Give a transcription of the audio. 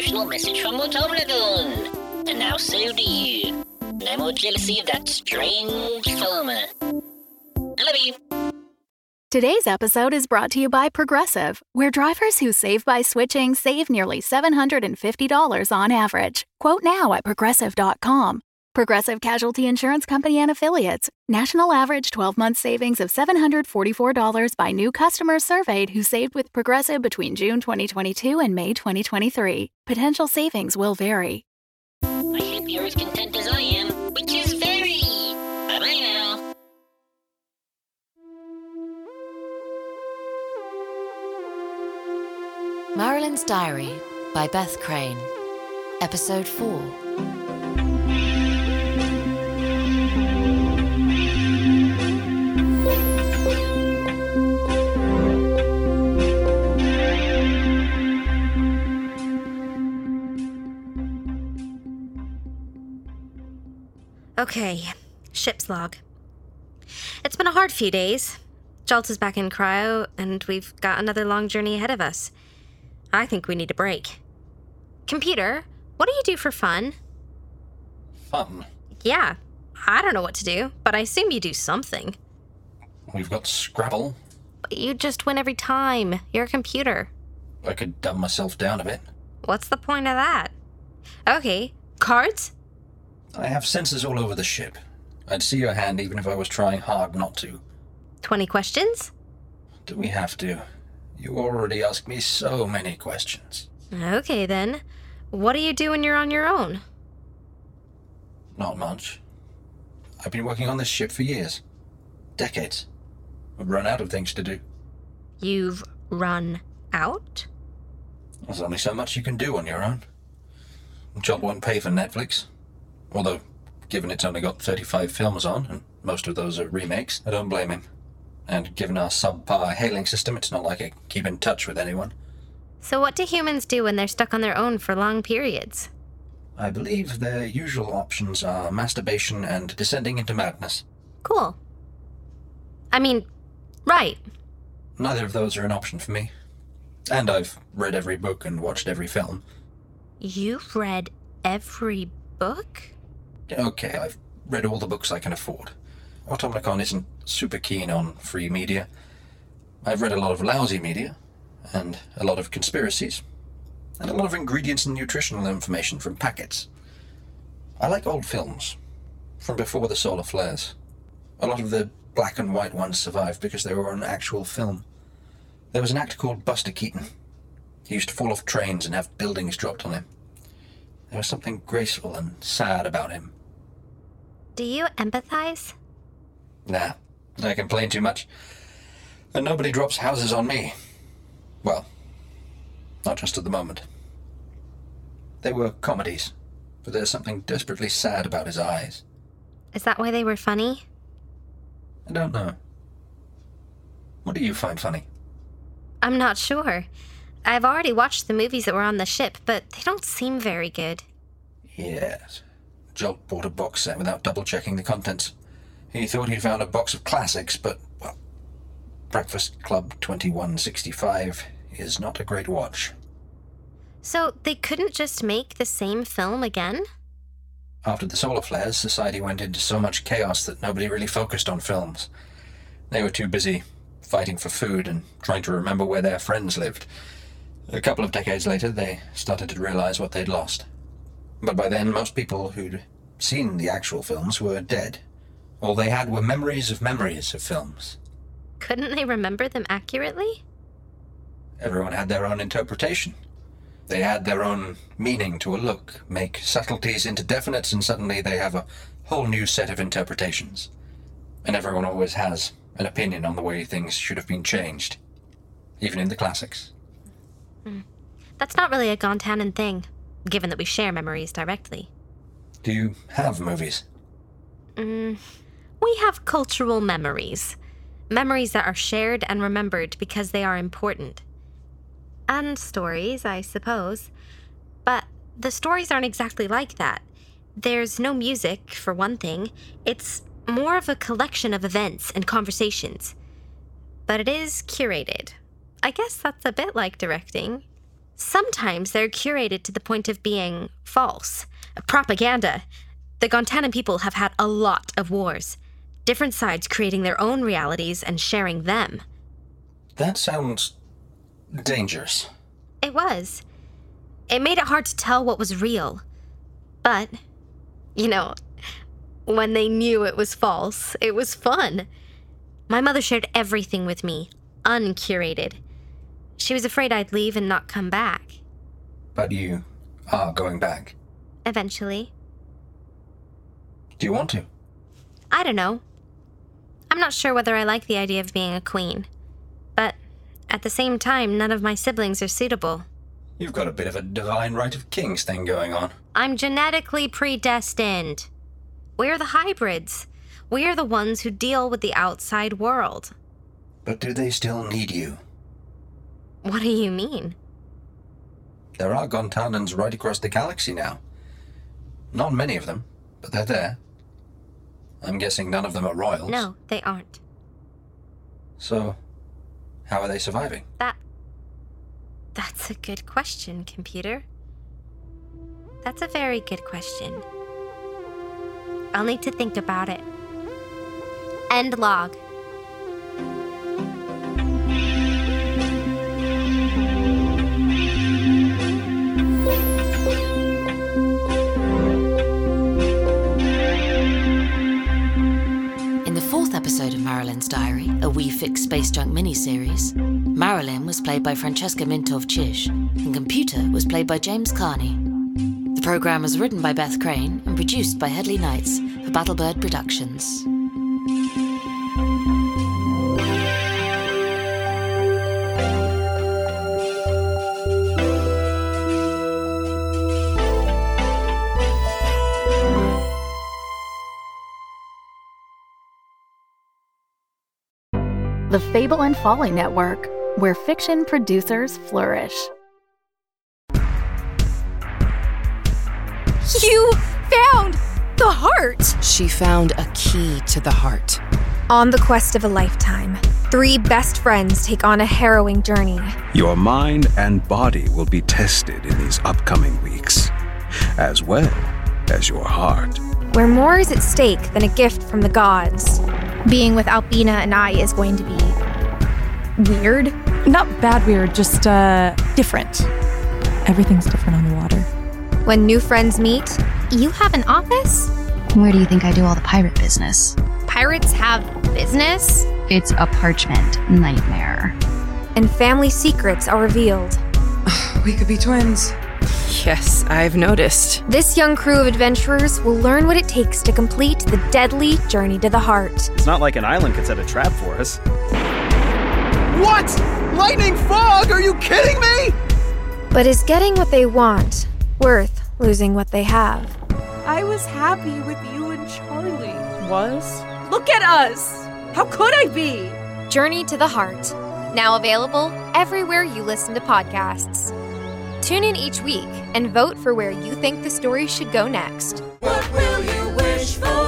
emotional message from Lagoon. And now so do you. No more jealousy of that strange farmer. I love you. Today's episode is brought to you by Progressive, where drivers who save by switching save nearly $750 on average. Quote now at progressive.com. Progressive Casualty Insurance Company and Affiliates. National average 12 month savings of $744 by new customers surveyed who saved with Progressive between June 2022 and May 2023. Potential savings will vary. I hope you're as content as I am, which is very. Bye bye now. Marilyn's Diary by Beth Crane. Episode 4. Okay, ship's log. It's been a hard few days. Jolt is back in cryo, and we've got another long journey ahead of us. I think we need a break. Computer, what do you do for fun? Fun. Yeah, I don't know what to do, but I assume you do something. We've got Scrabble. But you just win every time. You're a computer. I could dumb myself down a bit. What's the point of that? Okay, cards? I have sensors all over the ship. I'd see your hand even if I was trying hard not to. 20 questions? Do we have to? You already ask me so many questions. Okay then. What do you do when you're on your own? Not much. I've been working on this ship for years. Decades. I've run out of things to do. You've run out? There's only so much you can do on your own. Jolt won't pay for Netflix. Although, given it's only got 35 films on, and most of those are remakes, I don't blame him. And given our subpar hailing system, it's not like I keep in touch with anyone. So, what do humans do when they're stuck on their own for long periods? I believe their usual options are masturbation and descending into madness. Cool. I mean, right. Neither of those are an option for me. And I've read every book and watched every film. You've read every book? Okay, I've read all the books I can afford. Automicon isn't super keen on free media. I've read a lot of lousy media, and a lot of conspiracies, and a lot of ingredients and nutritional information from packets. I like old films, from before the solar flares. A lot of the black and white ones survived because they were on actual film. There was an actor called Buster Keaton. He used to fall off trains and have buildings dropped on him. There was something graceful and sad about him. Do you empathize? Nah, I complain too much. And nobody drops houses on me. Well, not just at the moment. They were comedies, but there's something desperately sad about his eyes. Is that why they were funny? I don't know. What do you find funny? I'm not sure. I've already watched the movies that were on the ship, but they don't seem very good. Yes. Jolt bought a box set without double checking the contents. He thought he'd found a box of classics, but, well, Breakfast Club 2165 is not a great watch. So they couldn't just make the same film again? After the solar flares, society went into so much chaos that nobody really focused on films. They were too busy fighting for food and trying to remember where their friends lived. A couple of decades later, they started to realize what they'd lost. But by then, most people who'd seen the actual films were dead. All they had were memories of memories of films. Couldn't they remember them accurately? Everyone had their own interpretation. They add their own meaning to a look, make subtleties into definites, and suddenly they have a whole new set of interpretations. And everyone always has an opinion on the way things should have been changed, even in the classics. Hmm. That's not really a Gontanan thing, given that we share memories directly. Do you have movies? Mm, we have cultural memories. Memories that are shared and remembered because they are important. And stories, I suppose. But the stories aren't exactly like that. There's no music, for one thing. It's more of a collection of events and conversations. But it is curated. I guess that's a bit like directing. Sometimes they're curated to the point of being false. Propaganda. The Gontanan people have had a lot of wars, different sides creating their own realities and sharing them. That sounds dangerous. It was. It made it hard to tell what was real. But, you know, when they knew it was false, it was fun. My mother shared everything with me, uncurated. She was afraid I'd leave and not come back. But you are going back. Eventually. Do you want to? I don't know. I'm not sure whether I like the idea of being a queen. But at the same time, none of my siblings are suitable. You've got a bit of a divine right of kings thing going on. I'm genetically predestined. We're the hybrids. We're the ones who deal with the outside world. But do they still need you? What do you mean? There are Gontanans right across the galaxy now. Not many of them, but they're there. I'm guessing none of them are royals. No, they aren't. So, how are they surviving? That. That's a good question, computer. That's a very good question. I'll need to think about it. End log. Fix Space Junk miniseries, Marilyn was played by Francesca Mintov Chish, and Computer was played by James Carney. The program was written by Beth Crane and produced by Headley Knights for Battlebird Productions. The Fable and Folly Network, where fiction producers flourish. You found the heart! She found a key to the heart. On the quest of a lifetime, three best friends take on a harrowing journey. Your mind and body will be tested in these upcoming weeks, as well as your heart. Where more is at stake than a gift from the gods. Being with Albina and I is going to be weird. Not bad weird, just uh different. Everything's different on the water. When new friends meet, you have an office? Where do you think I do all the pirate business? Pirates have business? It's a parchment nightmare. And family secrets are revealed. We could be twins. Yes, I've noticed. This young crew of adventurers will learn what it takes to complete the deadly journey to the heart. It's not like an island could set a trap for us. What? Lightning fog? Are you kidding me? But is getting what they want worth losing what they have? I was happy with you and Charlie. Was? Look at us! How could I be? Journey to the Heart. Now available everywhere you listen to podcasts. Tune in each week and vote for where you think the story should go next. What will you wish for?